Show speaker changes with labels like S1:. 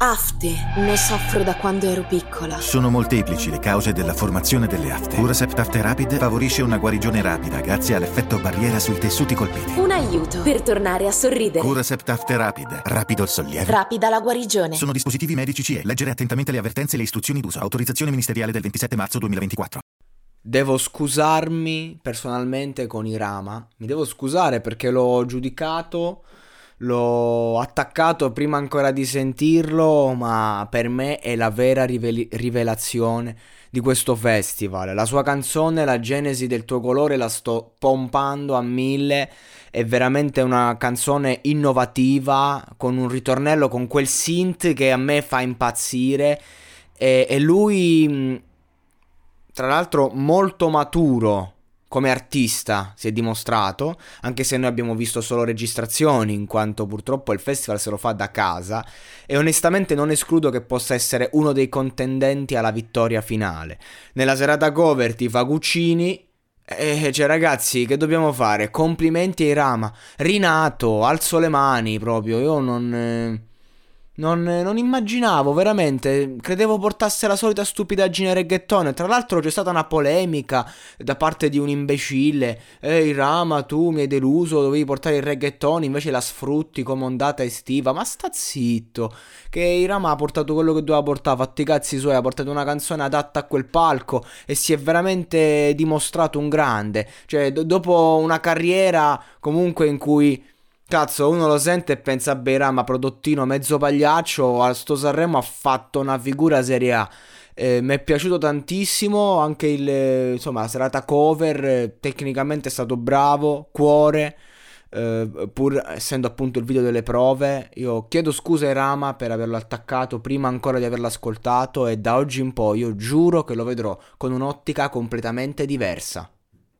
S1: Afte. Ne soffro da quando ero piccola.
S2: Sono molteplici le cause della formazione delle afte. Curacept After Rapid favorisce una guarigione rapida grazie all'effetto barriera sui tessuti colpiti.
S1: Un aiuto per tornare a sorridere.
S2: Curacept After Rapid. Rapido il sollievo.
S1: Rapida la guarigione.
S2: Sono dispositivi medici CE. Leggere attentamente le avvertenze e le istruzioni d'uso. Autorizzazione ministeriale del 27 marzo 2024.
S3: Devo scusarmi personalmente con Irama. Mi devo scusare perché l'ho giudicato L'ho attaccato prima ancora di sentirlo, ma per me è la vera riveli- rivelazione di questo festival. La sua canzone, La genesi del tuo colore, la sto pompando a mille. È veramente una canzone innovativa, con un ritornello, con quel synth che a me fa impazzire. E, e lui, tra l'altro, molto maturo come artista si è dimostrato, anche se noi abbiamo visto solo registrazioni, in quanto purtroppo il festival se lo fa da casa, e onestamente non escludo che possa essere uno dei contendenti alla vittoria finale. Nella serata cover ti fa Guccini, e cioè ragazzi, che dobbiamo fare? Complimenti ai Rama. Rinato, alzo le mani proprio, io non... Eh non, non, immaginavo veramente, credevo portasse la solita stupidaggine reggaeton. Tra l'altro c'è stata una polemica da parte di un imbecille. Ehi Rama, tu mi hai deluso, dovevi portare il reggaeton, invece la sfrutti come ondata estiva. Ma sta zitto, che Rama ha portato quello che doveva portare, fatti i cazzi suoi, ha portato una canzone adatta a quel palco e si è veramente dimostrato un grande. Cioè, do- dopo una carriera comunque in cui Cazzo, uno lo sente e pensa, beh, ma prodottino mezzo pagliaccio, a sto Sanremo ha fatto una figura serie A. Eh, mi è piaciuto tantissimo anche il, insomma, la serata cover, eh, tecnicamente è stato bravo, cuore, eh, pur essendo appunto il video delle prove. Io chiedo scusa ai Rama per averlo attaccato prima ancora di averlo ascoltato e da oggi in poi io giuro che lo vedrò con un'ottica completamente diversa.